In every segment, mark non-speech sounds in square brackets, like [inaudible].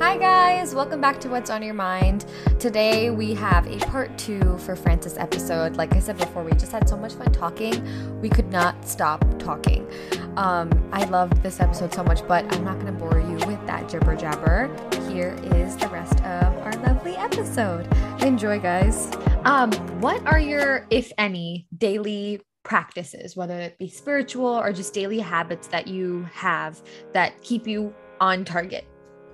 Hi, guys, welcome back to What's on Your Mind. Today we have a part two for France's episode. Like I said before, we just had so much fun talking, we could not stop talking. Um, I loved this episode so much, but I'm not going to bore you with that jibber jabber. Here is the rest of our lovely episode. Enjoy, guys. Um, what are your, if any, daily practices, whether it be spiritual or just daily habits that you have that keep you on target?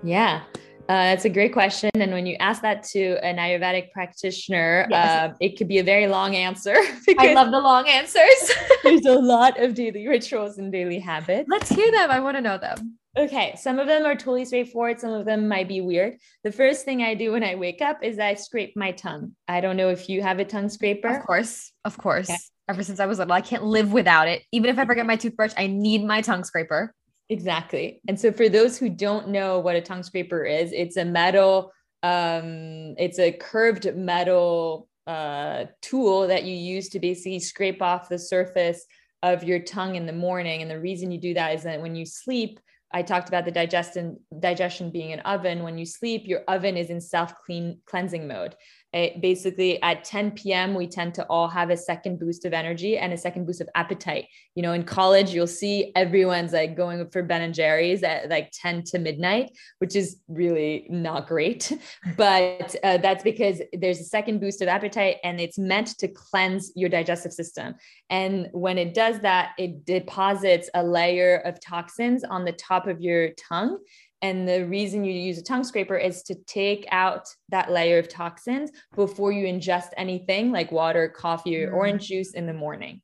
Yeah. Uh, that's a great question. And when you ask that to an Ayurvedic practitioner, yes. uh, it could be a very long answer. [laughs] I love the long answers. [laughs] there's a lot of daily rituals and daily habits. Let's hear them. I want to know them. Okay, some of them are totally straightforward. Some of them might be weird. The first thing I do when I wake up is I scrape my tongue. I don't know if you have a tongue scraper. Of course, of course. Okay. Ever since I was little, I can't live without it. Even if I forget my toothbrush, I need my tongue scraper. Exactly. And so for those who don't know what a tongue scraper is, it's a metal, um, it's a curved metal uh, tool that you use to basically scrape off the surface of your tongue in the morning. And the reason you do that is that when you sleep, I talked about the digestion digestion being an oven. When you sleep, your oven is in self clean cleansing mode. It basically at 10 p.m. we tend to all have a second boost of energy and a second boost of appetite. You know, in college you'll see everyone's like going for Ben and Jerry's at like 10 to midnight, which is really not great. [laughs] But uh, that's because there's a second boost of appetite and it's meant to cleanse your digestive system. And when it does that, it deposits a layer of toxins on the top of your tongue and the reason you use a tongue scraper is to take out that layer of toxins before you ingest anything like water, coffee, or mm. orange juice in the morning.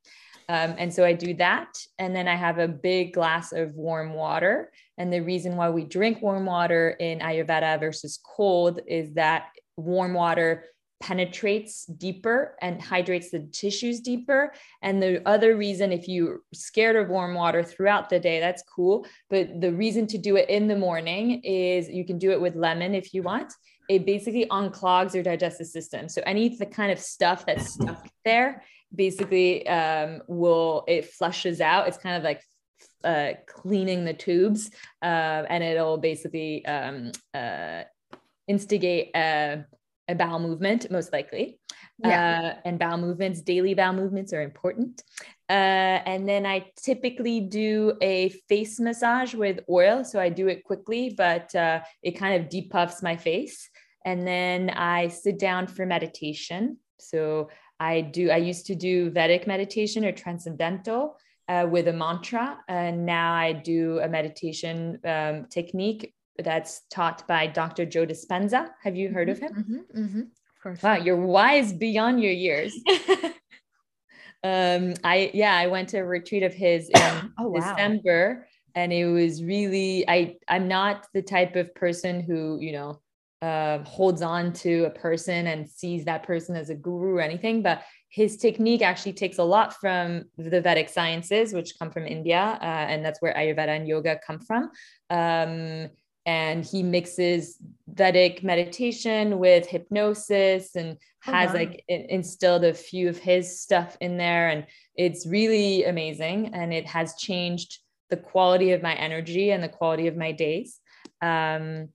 Um, and so I do that. And then I have a big glass of warm water. And the reason why we drink warm water in Ayurveda versus cold is that warm water penetrates deeper and hydrates the tissues deeper. And the other reason, if you're scared of warm water throughout the day, that's cool. But the reason to do it in the morning is you can do it with lemon if you want. It basically unclogs your digestive system. So any the kind of stuff that's stuck there basically um, will it flushes out. It's kind of like uh, cleaning the tubes, uh, and it'll basically um, uh, instigate a a bowel movement, most likely. Yeah. Uh, and bowel movements, daily bowel movements are important. Uh, and then I typically do a face massage with oil. So I do it quickly, but uh, it kind of depuffs my face. And then I sit down for meditation. So I do, I used to do Vedic meditation or transcendental. Uh, with a mantra, and now I do a meditation um, technique that's taught by Dr. Joe Dispenza. Have you heard mm-hmm, of him? Mm-hmm, mm-hmm. Of course. Wow, you're wise beyond your years. [laughs] um, I yeah, I went to a retreat of his [coughs] in oh, December, wow. and it was really I I'm not the type of person who you know uh, holds on to a person and sees that person as a guru or anything, but his technique actually takes a lot from the Vedic sciences, which come from India, uh, and that's where Ayurveda and yoga come from. Um, and he mixes Vedic meditation with hypnosis and oh, has like instilled a few of his stuff in there. And it's really amazing. And it has changed the quality of my energy and the quality of my days. Um,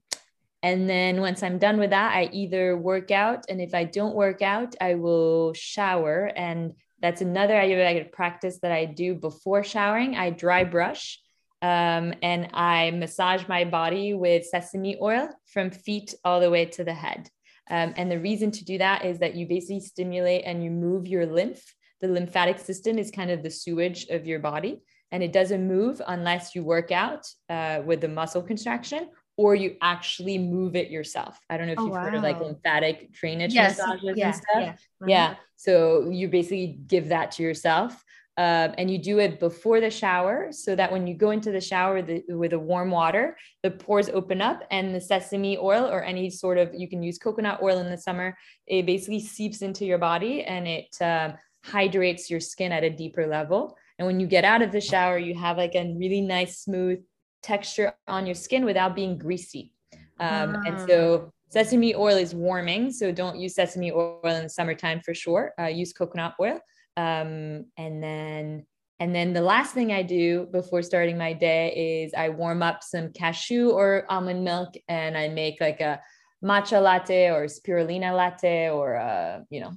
and then once I'm done with that, I either work out. And if I don't work out, I will shower. And that's another Ayurvedic practice that I do before showering. I dry brush um, and I massage my body with sesame oil from feet all the way to the head. Um, and the reason to do that is that you basically stimulate and you move your lymph. The lymphatic system is kind of the sewage of your body, and it doesn't move unless you work out uh, with the muscle contraction or you actually move it yourself. I don't know if oh, you've wow. heard of like lymphatic drainage yes. massages yeah, and stuff. Yeah. Uh-huh. yeah. So you basically give that to yourself. Um, and you do it before the shower so that when you go into the shower the, with a warm water, the pores open up and the sesame oil or any sort of, you can use coconut oil in the summer, it basically seeps into your body and it um, hydrates your skin at a deeper level. And when you get out of the shower, you have like a really nice, smooth texture on your skin without being greasy. Um, And ah. so sesame oil is warming. So don't use sesame oil in the summertime for sure. Uh, use coconut oil. Um, and then and then the last thing I do before starting my day is I warm up some cashew or almond milk and I make like a matcha latte or spirulina latte or, uh, you know,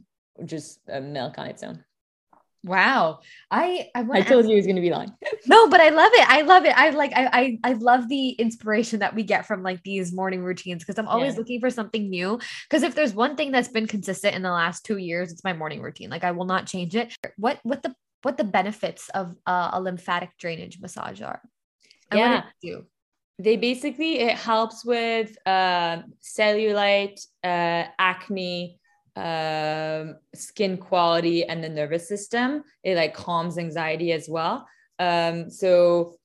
just milk on its own. Wow. I I, I told ask- you it was going to be long. [laughs] no, but I love it. I love it. I like I I, I love the inspiration that we get from like these morning routines because I'm always yeah. looking for something new. Because if there's one thing that's been consistent in the last 2 years, it's my morning routine. Like I will not change it. What what the what the benefits of uh, a lymphatic drainage massage are? And yeah. do? They basically it helps with uh, cellulite, uh, acne, um, skin quality and the nervous system. It like calms anxiety as well. Um, so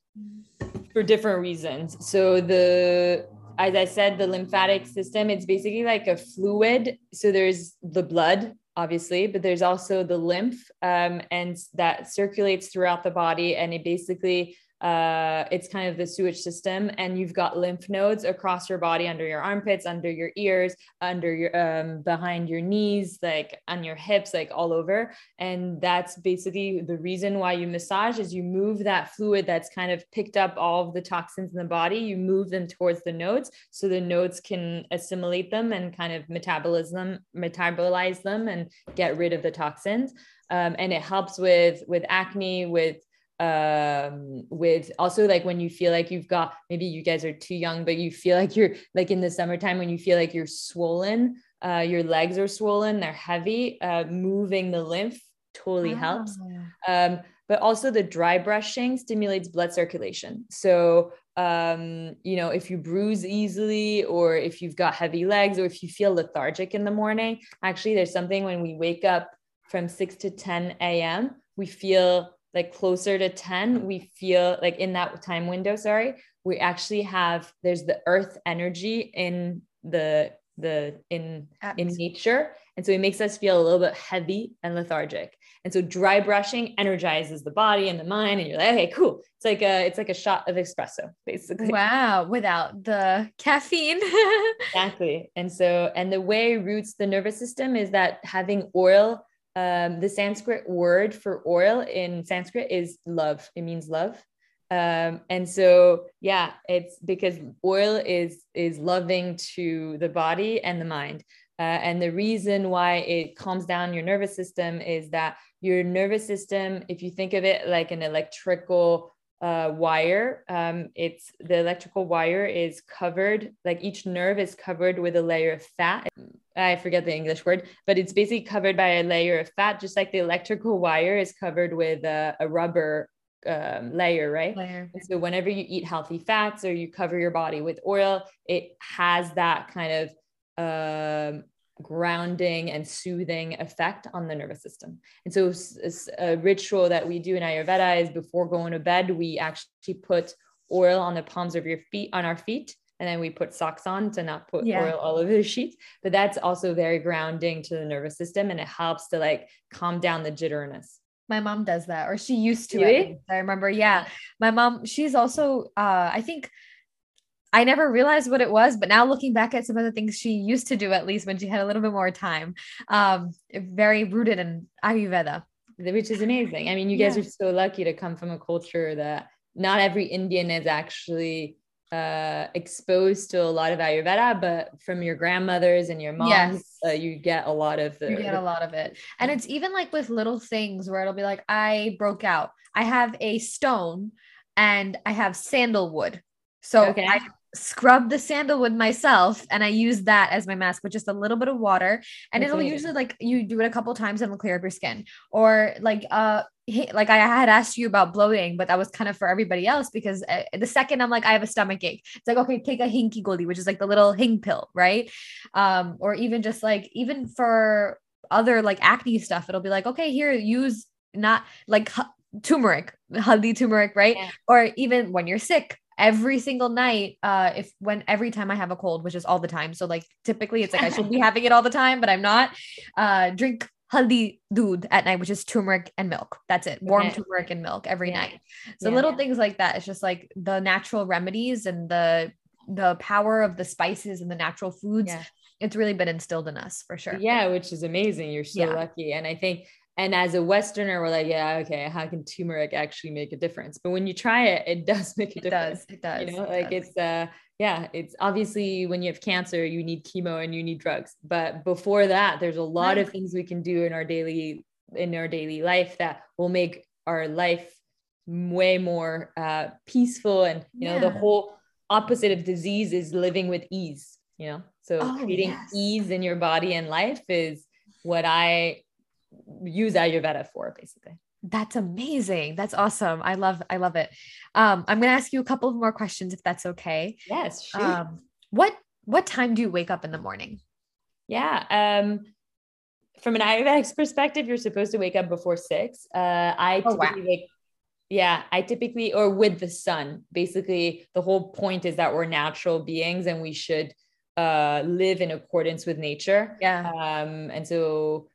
for different reasons. So the as I said, the lymphatic system, it's basically like a fluid. So there's the blood, obviously, but there's also the lymph, um, and that circulates throughout the body, and it basically uh, it's kind of the sewage system and you've got lymph nodes across your body under your armpits under your ears under your um, behind your knees like on your hips like all over. And that's basically the reason why you massage is you move that fluid that's kind of picked up all of the toxins in the body. You move them towards the nodes so the nodes can assimilate them and kind of metabolism metabolize them and get rid of the toxins. Um, and it helps with with acne with um with also like when you feel like you've got maybe you guys are too young but you feel [laughs] like you're like in the summertime when you feel like you're swollen uh your legs are swollen they're heavy uh moving the lymph totally helps. Um but also the dry brushing stimulates blood circulation. So um you know if you bruise easily or if you've got heavy legs or if you feel lethargic in the morning actually there's something when we wake up from 6 to 10 a.m we feel like closer to 10 we feel like in that time window sorry we actually have there's the earth energy in the the in in nature. And so it makes us feel a little bit heavy and lethargic. And so dry brushing energizes the body and the mind and you're like okay cool. It's like a it's like a shot of espresso basically. Wow without the caffeine. [laughs] Exactly. And so and the way roots the nervous system is that having oil um, the Sanskrit word for oil in Sanskrit is love. It means love. Um, and so yeah, it's because oil is is loving to the body and the mind. Uh, and the reason why it calms down your nervous system is that your nervous system, if you think of it like an electrical uh, wire. Um, it's the electrical wire is covered, like each nerve is covered with a layer of fat. I forget the English word, but it's basically covered by a layer of fat, just like the electrical wire is covered with a, a rubber um, layer, right? Layer. so whenever you eat healthy fats or you cover your body with oil, it has that kind of um, grounding and soothing effect on the nervous system. And so it's a ritual that we do in Ayurveda is before going to bed, we actually put oil on the palms of your feet on our feet and then we put socks on to not put yeah. oil all over the sheets but that's also very grounding to the nervous system and it helps to like calm down the jitteriness my mom does that or she used to really? i remember yeah my mom she's also uh i think I never realized what it was, but now looking back at some of the things she used to do, at least when she had a little bit more time, um, very rooted in Ayurveda, which is amazing. I mean, you guys are so lucky to come from a culture that not every Indian is actually uh, exposed to a lot of Ayurveda, but from your grandmothers and your moms, yes. uh, you get a lot of the. You get a lot of it, and it's even like with little things where it'll be like, I broke out. I have a stone, and I have sandalwood. So okay. I scrub the sandalwood myself and I use that as my mask with just a little bit of water. And That's it'll usually like you do it a couple times and it'll clear up your skin. Or like uh like I had asked you about bloating, but that was kind of for everybody else because uh, the second I'm like, I have a stomach ache, it's like, okay, take a hinky goli, which is like the little hing pill, right? Um, or even just like, even for other like acne stuff, it'll be like, okay, here, use not like turmeric, haldi turmeric, right? Yeah. Or even when you're sick, every single night uh if when every time i have a cold which is all the time. So like typically it's like i should be having it all the time but i'm not. Uh drink haldi doodh at night which is turmeric and milk. That's it. Warm okay. turmeric and milk every yeah. night. So yeah, little yeah. things like that. It's just like the natural remedies and the the power of the spices and the natural foods it's really been instilled in us for sure. Yeah which is amazing. You're so lucky. And i think and as a Westerner, we're like, yeah, okay, how can turmeric actually make a difference? But when you try it, it [laughs] does make a it difference. does. It does. You know, it like does. it's uh yeah, it's obviously when you have cancer, you need chemo and you need drugs. But before that, there's a lot Right. of things we can do in our daily in our daily life that will make our life way more uh peaceful and you know the whole opposite of disease is living with ease, you know. So Oh, creating yes. ease in your body and life is what I use Ayurveda for basically. That's amazing. That's awesome. I love I love it. Um, I'm gonna ask you a couple of more questions if that's okay. Yes, shoot. Um, what what time do you wake up in the morning? Yeah. Um, from an Ayurvedic perspective, you're supposed to wake up before six. Uh, I Oh, wow. typically wake, yeah, I typically, or with the sun. Basically, the whole point is that we're natural beings and we should uh, live in accordance with nature. Yeah. Um, and so,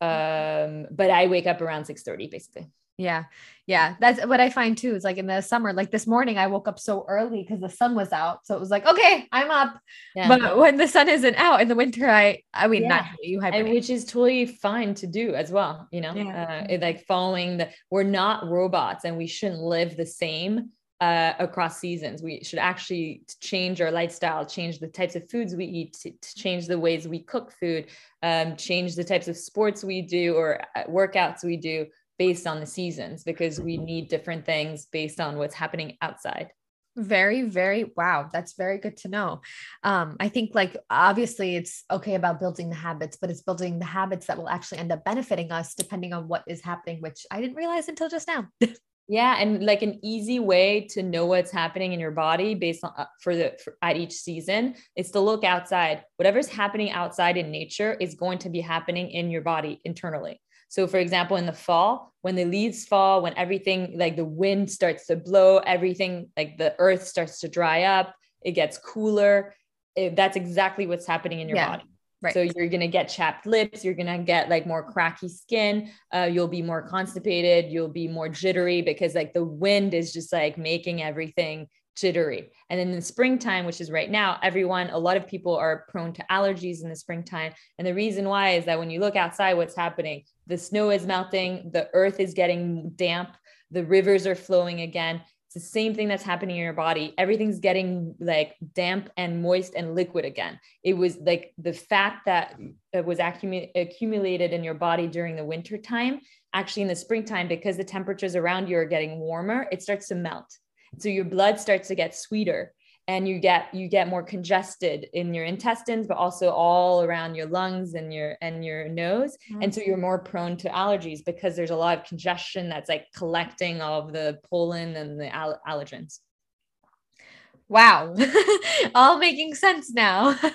um, but I wake up around 6 30, basically. Yeah. Yeah. That's what I find too. Is like in the summer, like this morning, I woke up so early because the sun was out. So it was like, okay, I'm up. Yeah. But when the sun isn't out in the winter, I, I mean, Yeah. naturally you hibernate. which is totally fine to do as well you know Yeah. uh, it, like following the we're not robots and we shouldn't live the same uh, across seasons. We should actually change our lifestyle change the types of foods we eat to, to change the ways we cook food um, change the types of sports we do or uh, workouts we do based on the seasons because we need different things based on what's happening outside. Very very wow that's very good to know. Um i think like obviously it's okay about building the habits but it's building the habits that will actually end up benefiting us depending on what is happening which i didn't realize until just now [laughs] Yeah, and like an easy way to know what's happening in your body based on uh, for the for, at each season is to look outside. Whatever's happening outside in nature is going to be happening in your body internally. So, for example, in the fall, when the leaves fall, when everything like the wind starts to blow, everything like the earth starts to dry up, it gets cooler. It, that's exactly what's happening in your Yeah. body. Right So you're gonna get chapped lips. You're gonna get like more cracky skin. Uh, you'll be more constipated. You'll be more jittery because like the wind is just like making everything jittery. And then in springtime, which is right now, everyone, a lot of people are prone to allergies in the springtime. And the reason why is that when you look outside, what's happening? The snow is melting. The earth is getting damp. The rivers are flowing again. The same thing that's happening in your body. Everything's getting like damp and moist and liquid again. It was like the fat that uh, was accumu- accumulated in your body during the winter time, actually in the springtime, because the temperatures around you are getting warmer, it starts to melt. So your blood starts to get sweeter and you get you get more congested in your intestines but also all around your lungs and your and your nose. And so you're more prone to allergies because there's a lot of congestion that's like collecting all of the pollen and the al- allergens. Wow. [laughs] All making sense now. [laughs]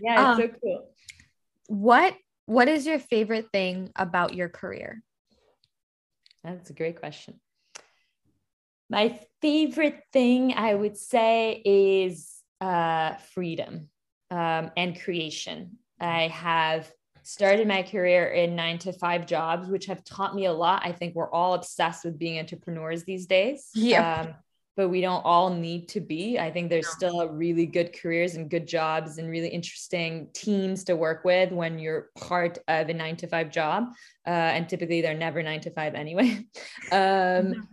Yeah Um, it's so cool. what what is your favorite thing about your career? That's a great question. My favorite thing I would say is uh, freedom um, and creation. I have started my career in nine to five jobs, which have taught me a lot. I think we're all obsessed with being entrepreneurs these days. Yeah. Um, but we don't all need to be. I think there's still really good careers and good jobs and really interesting teams to work with when you're part of a nine to five job. Uh, and typically they're never nine to five anyway. [laughs] Um,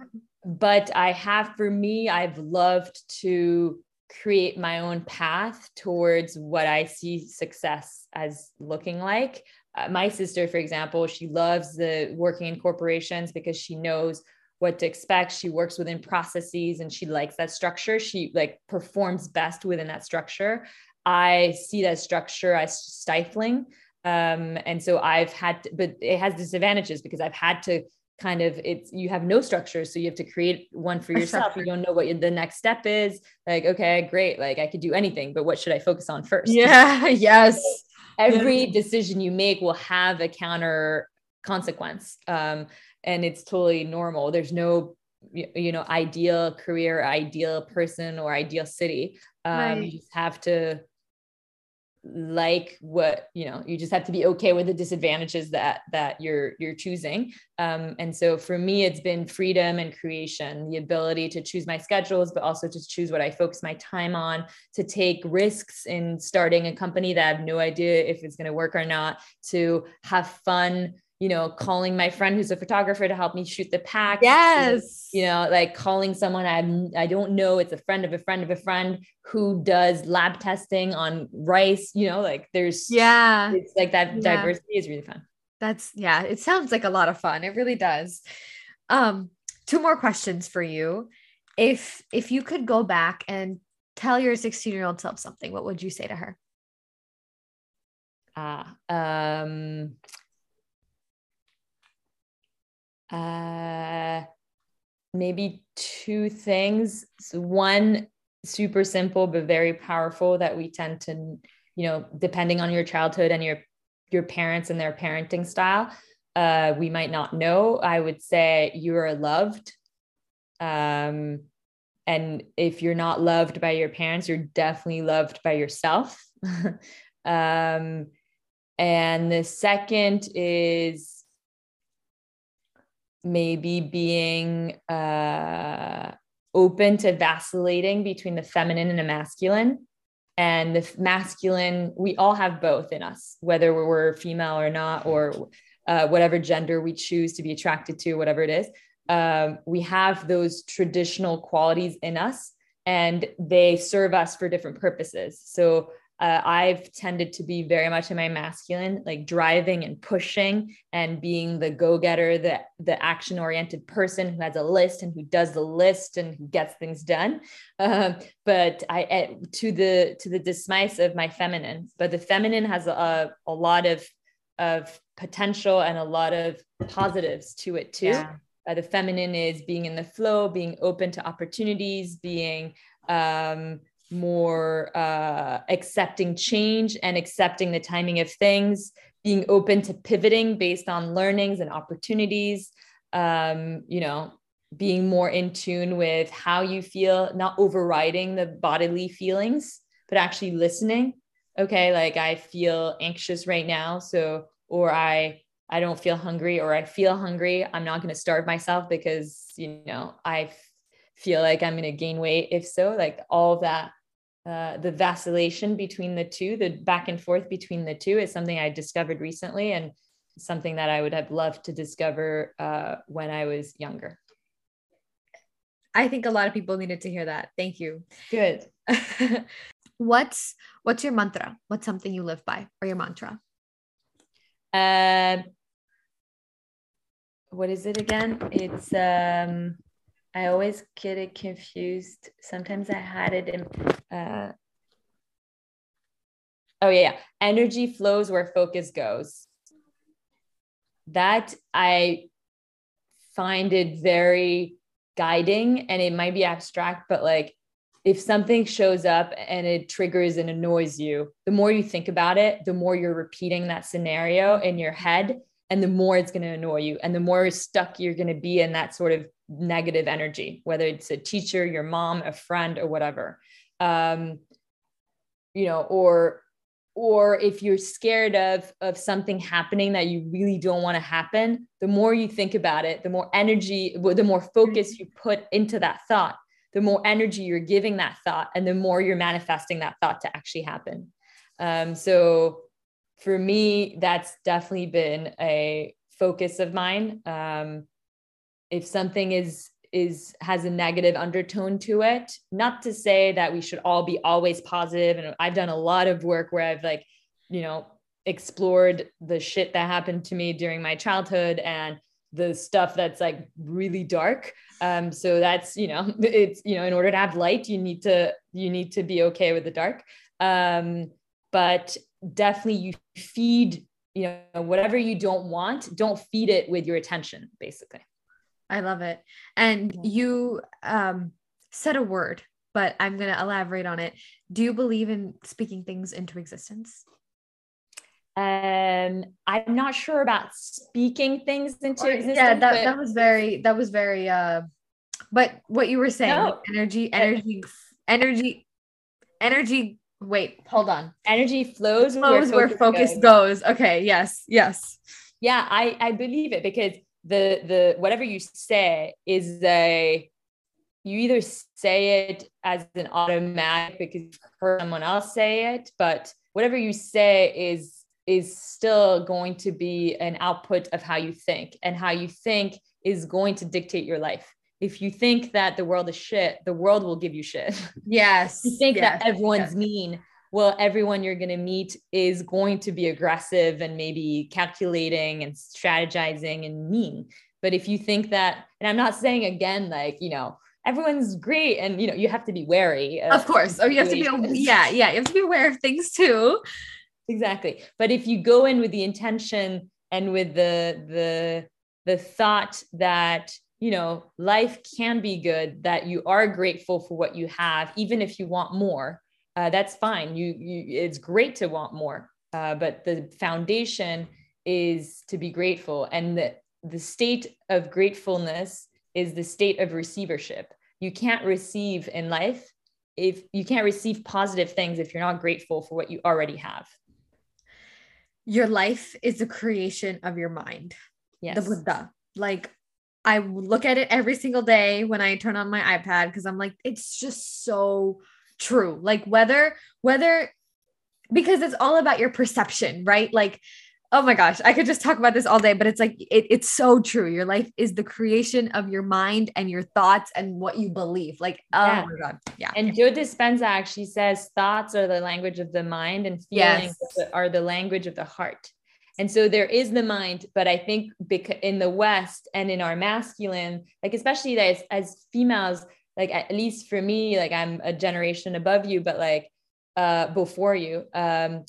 but I have, for me, I've loved to create my own path towards what I see success as looking like. Uh, my sister, for example, she loves the working in corporations because she knows what to expect. She works within processes and she likes that structure. She like performs best within that structure. I see that structure as stifling. Um, and so I've had, to, but it has disadvantages because I've had to kind of it's you have no structure so you have to create one for yourself you don't know what the next step is. Like okay great like i could do anything but what should i focus on first? Yeah [laughs] yes. [laughs] Every decision you make will have a counter consequence um, and it's totally normal. There's no you know ideal career ideal person or ideal city. Um, Right. you just have to like what you know you just have to be okay with the disadvantages that that you're you're choosing. Um, and so for me it's been freedom and creation the ability to choose my schedules but also to choose what i focus my time on to take risks in starting a company that i have no idea if it's going to work or not to have fun you know, calling my friend who's a photographer to help me shoot the pack. Yes. You know, like calling someone I I don't know, it's a friend of a friend of a friend who does lab testing on rice, you know, like there's yeah. It's like that Yeah. diversity is really fun. That's yeah, it sounds like a lot of fun. It really does. Um, two more questions for you. If if you could go back and tell your 16-year-old self something, what would you say to her? Ah, um, uh, maybe two things. So one super simple but very powerful that we tend to, you know, depending on your childhood and your your parents and their parenting style, uh, we might not know. I would say you are loved. Um, and if you're not loved by your parents, you're definitely loved by yourself. [laughs] um, and the second is maybe being uh, open to vacillating between the feminine and the masculine. And the masculine, we all have both in us, whether we're female or not, or uh, whatever gender we choose to be attracted to, whatever it is. Um, we have those traditional qualities in us and they serve us for different purposes. So uh, I've tended to be very much in my masculine, like driving and pushing and being the go-getter, the the action-oriented person who has a list and who does the list and who gets things done. Um, but I to the to the dismice of my feminine. But the feminine has a, a lot of of potential and a lot of positives to it too. Yeah. Uh, the feminine is being in the flow, being open to opportunities, being um, more uh, accepting change and accepting the timing of things, being open to pivoting based on learnings and opportunities, um, you know, being more in tune with how you feel, not overriding the bodily feelings, but actually listening. Okay, like I feel anxious right now. So, or I, I don't feel hungry or I feel hungry. I'm not going to starve myself because, you know, I feel like I'm going to gain weight. If so, like all that, uh, the vacillation between the two, the back and forth between the two is something I discovered recently and something that I would have loved to discover uh, when I was younger. I think a lot of people needed to hear that. Thank you. Good. [laughs] what's what's your mantra? What's something you live by or your mantra? Uh, what is it again? It's um I always get it confused. Sometimes I had it in uh oh yeah, yeah. Energy flows where focus goes. That I find it very guiding and it might be abstract, but like if something shows up and it triggers and annoys you, the more you think about it, the more you're repeating that scenario in your head, and the more it's going to annoy you, and the more stuck you're going to be in that sort of negative energy, whether it's a teacher, your mom, a friend, or whatever. Um, you know, or or if you're scared of of something happening that you really don't want to happen the more you think about it the more energy the more focus you put into that thought the more energy you're giving that thought and the more you're manifesting that thought to actually happen. Um, so for me that's definitely been a focus of mine. Um, if something is is has a negative undertone to it not to say that we should all be always positive. And i've done a lot of work where i've like you know explored the shit that happened to me during my childhood and the stuff that's like really dark. Um so that's you know [laughs] it's you know in order to have light you need to you need to be okay with the dark. Um but definitely you feed you know whatever you don't want don't feed it with your attention basically I love it. And Yeah. you um, said a word, but I'm going to elaborate on it. Do you believe in speaking things into existence? um i'm not sure about speaking things into Or- existence yeah, that, but- that was very, that was very, uh, but what you were saying, No. energy, energy, energy, energy. Wait, hold on. energy flows, Flows where focus goes. Okay. Yes. Yes. yeah i i believe it because the the whatever you say is a you either say it as an automatic because you've heard someone else say it but whatever you say is is still going to be an output of how you think and how you think is going to dictate your life. If you think that the world is shit the world will give you shit. [laughs] Yes. You think yes, that everyone's yes. mean well everyone you're going to meet is going to be aggressive and maybe calculating and strategizing and mean. But if you think that and i'm not saying again like you know everyone's great and you know you have to be wary of, of course. Oh you have to be yeah yeah you have to be aware of things too. Exactly. But if you go in with the intention and with the the the thought that you know life can be good that you are grateful for what you have even if you want more uh, that's fine. You, you it's great to want more uh, but the foundation is to be grateful. And the, the state of gratefulness is the state of receivership. You can't receive in life if you can't receive positive things if you're not grateful for what you already have. Your life is a creation of your mind. Yes. The buddha. Like I look at it every single day when I turn on my iPad because I'm like, it's just so true. Like whether, whether, because it's all about your perception, right? Like, oh my gosh, I could just talk about this all day, but it's like, it, it's so true. Your life is the creation of your mind and your thoughts and what you believe. Like, oh yeah. my God. Yeah. And Joe Dispenza actually says thoughts are the language of the mind and feelings yes. are the language of the heart. And so there is the mind, but I think in the West and in our masculine, like especially as, as females, like at least for me, like I'm a generation above you, but like uh, before you, um,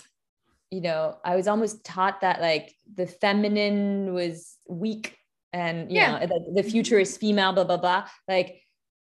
you know, I was almost taught that like the feminine was weak and you yeah. know the, the future is female, blah blah blah. Like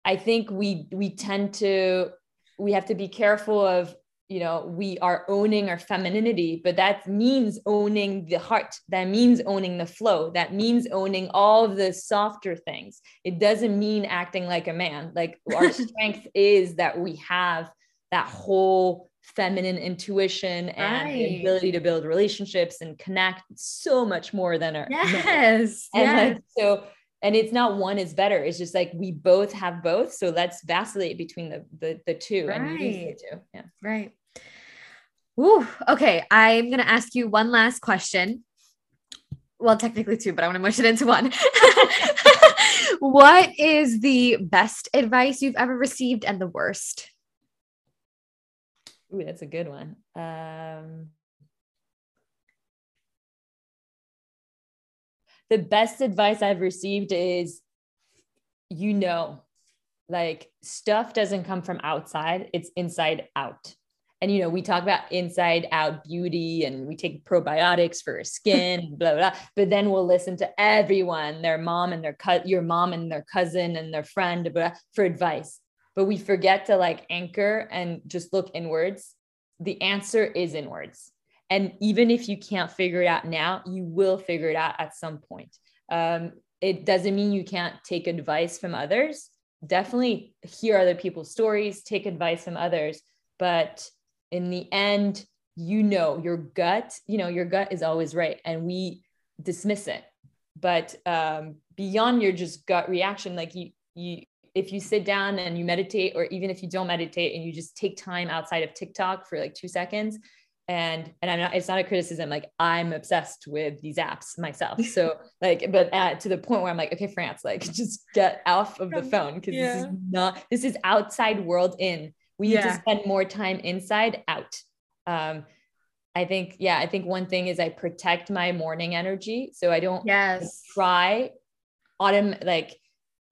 I think we we tend to we have to be careful of you know we are owning our femininity but that means owning the heart that means owning the flow that means owning all of the softer things it doesn't mean acting like a man like [laughs] our strength is that we have that whole feminine intuition and right. the ability to build relationships and connect so much more than our yes men. and yes. like so and it's not one is better it's just like we both have both so let's vacillate between the the, the two right. and use the two yeah right Ooh, okay i'm gonna ask you one last question. Well technically two but i want to mush it into one. [laughs] What is the best advice you've ever received and the worst? Ooh, that's a good one. Um the best advice I've received is you know, like stuff doesn't come from outside, it's inside out. And you know, we talk about inside out beauty and we take probiotics for skin, blah, blah, blah. But then we'll listen to everyone, their mom and their cut, your mom and their cousin and their friend blah, for advice. But we forget to like anchor and just look inwards. The answer is inwards. And even if you can't figure it out now, you will figure it out at some point. Um, it doesn't mean you can't take advice from others. Definitely hear other people's stories, take advice from others. But in the end, you know, your gut, you know, your gut is always right. And we dismiss it. But um, beyond your just gut reaction, like you, you, if you sit down and you meditate, or even if you don't meditate and you just take time outside of TikTok for like two seconds, and and i'm not it's not a criticism like i'm obsessed with these apps myself so [laughs] like but at, to the point where i'm like okay france like just get off of the phone because yeah. this is not this is outside world in we yeah. need to spend more time inside out. Um i think yeah i think one thing is i protect my morning energy so i don't yes. try autumn like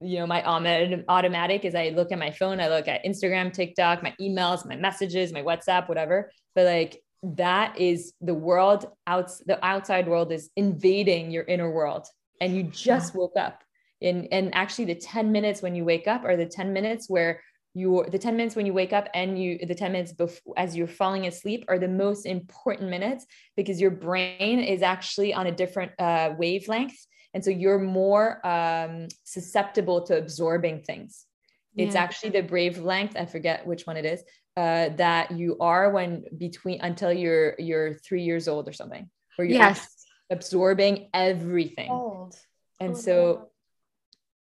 you know my automatic is i look at my phone i look at instagram tiktok my emails my messages my whatsapp whatever. But like that is the world out the outside world is invading your inner world and you just woke up. And and actually the 10 minutes when you wake up are the 10 minutes where you the 10 minutes when you wake up and you the 10 minutes before as you're falling asleep are the most important minutes because your brain is actually on a different uh, wavelength and so you're more um, susceptible to absorbing things yeah. it's actually the brave length i forget which one it is uh, that you are when between until you're you're three years old or something, where you're yes. absorbing everything. Old. And oh, so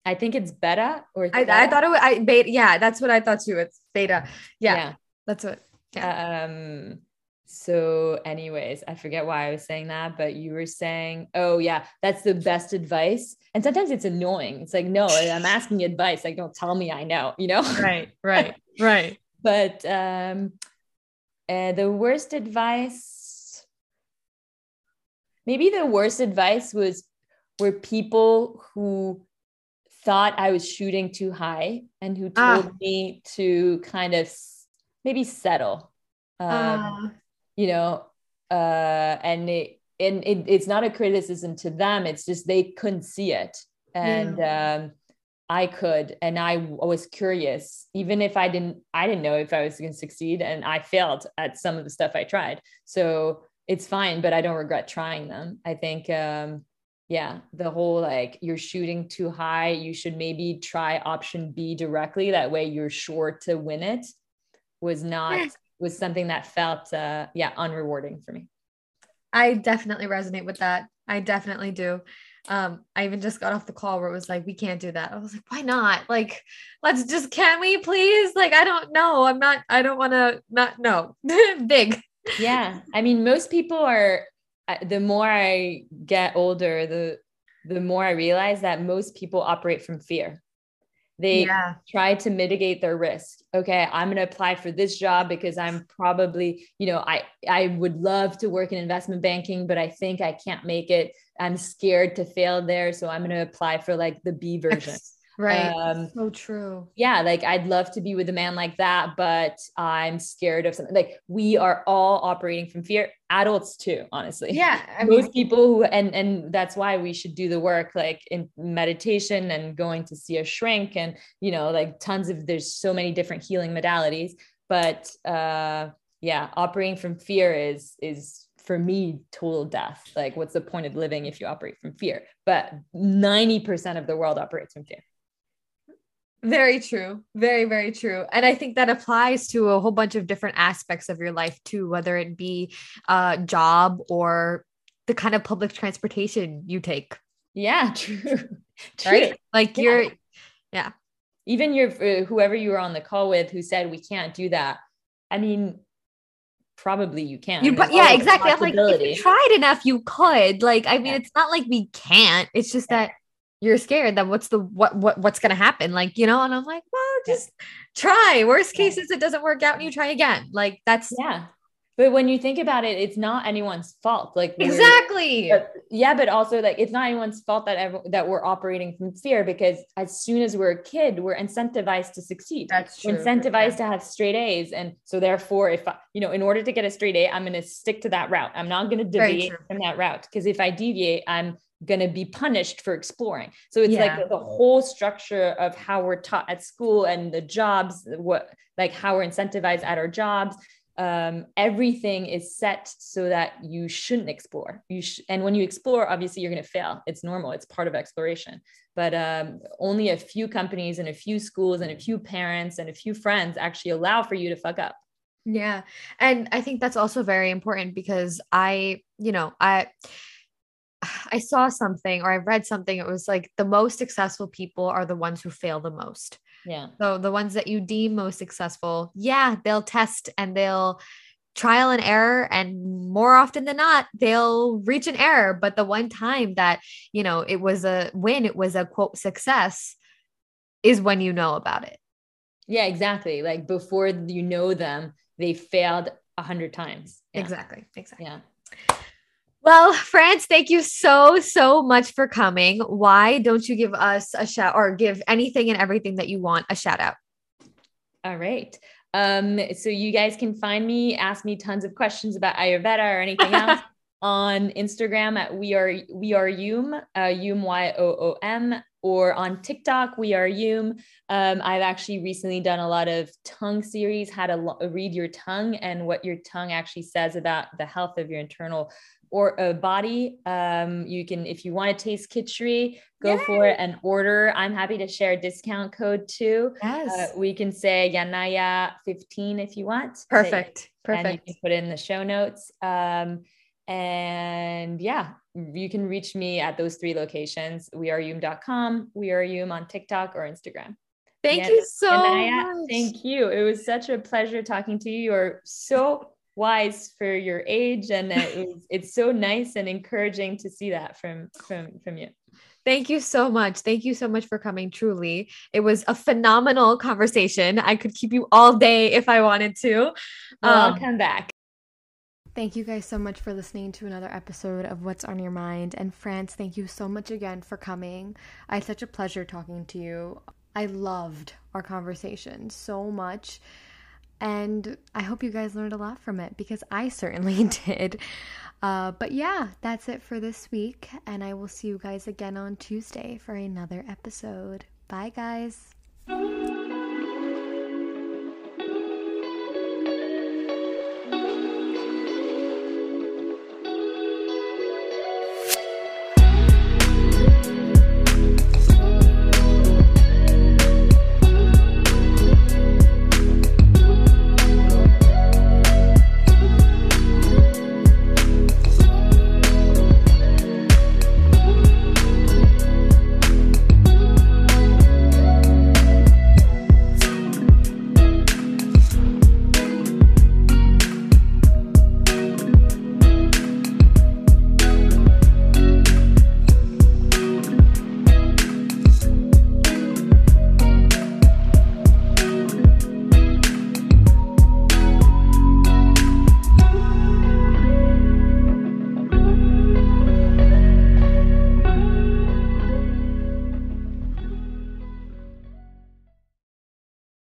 I think it's beta or I, I, thought it was I beta. Yeah, that's what I thought too. It's beta. Yeah, yeah. that's what. Yeah. Um, so anyways i forget why i was saying that but you were saying oh yeah that's the best advice and sometimes it's annoying it's like no i'm [laughs] asking advice like don't tell me i know you know [laughs] right right right but um uh, the worst advice maybe the worst advice was were people who thought i was shooting too high and who told ah. me to kind of maybe settle um, uh you know, uh, and it, and it, it's not a criticism to them. It's just they couldn't see it, and yeah. um, I could, and I was curious, even if I didn't, I didn't know if I was going to succeed, and I failed at some of the stuff I tried. So it's fine, but I don't regret trying them. I think, um, yeah, the whole like you're shooting too high, you should maybe try option B directly. That way, you're sure to win it. Was not [laughs] was something that felt uh yeah unrewarding for me. I definitely resonate with that. I definitely do. Um i even just got off the call where it was like we can't do that. I was like why not? Like let's just can we please? Like i don't know. I'm not i don't want to not no. [laughs] Big. Yeah i mean most people are the more i get older the the more i realize that most people operate from fear. They yeah. try to mitigate their risk. Okay i'm going to apply for this job because i'm probably you know i i would love to work in investment banking but i think i can't make it. I'm scared to fail there so i'm going to apply for like the b version [laughs] Right. Um, so true. Yeah. Like I'd love to be with a man like that, but I'm scared of something. Like we are all operating from fear. Adults too, honestly. Yeah. I [laughs] Most people who and and that's why we should do the work like in meditation and going to see a shrink and you know, like tons of there's so many different healing modalities. But uh yeah, operating from fear is is for me total death like what's the point of living if you operate from fear but 90% of the world operates from fear very true. Very, very true. And I think that applies to a whole bunch of different aspects of your life too, whether it be a job or the kind of public transportation you take. Yeah, [laughs] true. true. Right? Like yeah. you're, yeah. Even your, uh, whoever you were on the call with who said we can't do that. I mean, probably you can. You, yeah, exactly. I'm like, if you tried enough, you could. Like, I mean, yeah. it's not like we can't. It's just yeah. that you're scared that what's the what what what's gonna happen like you know and i'm like well just yeah. try worst case is it doesn't work out and you try again like that's yeah. But when you think about it it's not anyone's fault like exactly. But, yeah but also like it's not anyone's fault that ever, that we're operating from fear because as soon as we're a kid we're incentivized to succeed. That's true we're incentivized yeah. to have straight a's and so therefore if I, you know in order to get a straight a i'm going to stick to that route. I'm not going to deviate from that route because if i deviate i'm going to be punished for exploring. So it's yeah. like the whole structure of how we're taught at school and the jobs, what like how we're incentivized at our jobs. Um, everything is set so that you shouldn't explore. You sh- and when you explore, obviously you're going to fail. It's normal. It's part of exploration. But um, only a few companies and a few schools and a few parents and a few friends actually allow for you to fuck up. Yeah, and I think that's also very important because I, you know, I [sighs] I saw something or I read something. It was like the most successful people are the ones who fail the most. Yeah. So the ones that you deem most successful, yeah, they'll test and they'll trial and error and more often than not they'll reach an error but the one time that you know it was a win it was a quote success is when you know about it yeah exactly like before you know them they failed a hundred times yeah. exactly exactly yeah well, France, thank you so, so much for coming. Why don't you give us a shout or give anything and everything that you want a shout out? All right. Um, so you guys can find me, ask me tons of questions about Ayurveda or anything [laughs] else on Instagram at we are we are Yoom, uh, Yoom Y O O M, or on TikTok we are Yoom. Um, I've actually recently done a lot of tongue series, how to lo- read your tongue and what your tongue actually says about the health of your internal or a body. Um, you can, if you want to taste khichdi, go Yay. for it and order. I'm happy to share a discount code too. Yes. Uh, we can say Yanaiya 15 if you want. Perfect. Perfect. And you can put it in the show notes. Um, and yeah, you can reach me at those three locations. We are yoom.com, we are yoom on TikTok or Instagram. Thank you so much. Thank you. It was such a pleasure talking to you. You're so wise for your age and it was, it's so nice and encouraging to see that from from from you Thank you so much. Thank you so much for coming. Truly, it was a phenomenal conversation. I could keep you all day if I wanted to. Well, um, I'll come back. Thank you guys so much for listening to another episode of What's on Your Mind. And France, thank you so much again for coming. I had such a pleasure talking to you. I loved our conversation so much. And I hope you guys learned a lot from it because I certainly [laughs] did. Uh, but yeah, that's it for this week. And I will see you guys again on Tuesday for another episode. Bye, guys.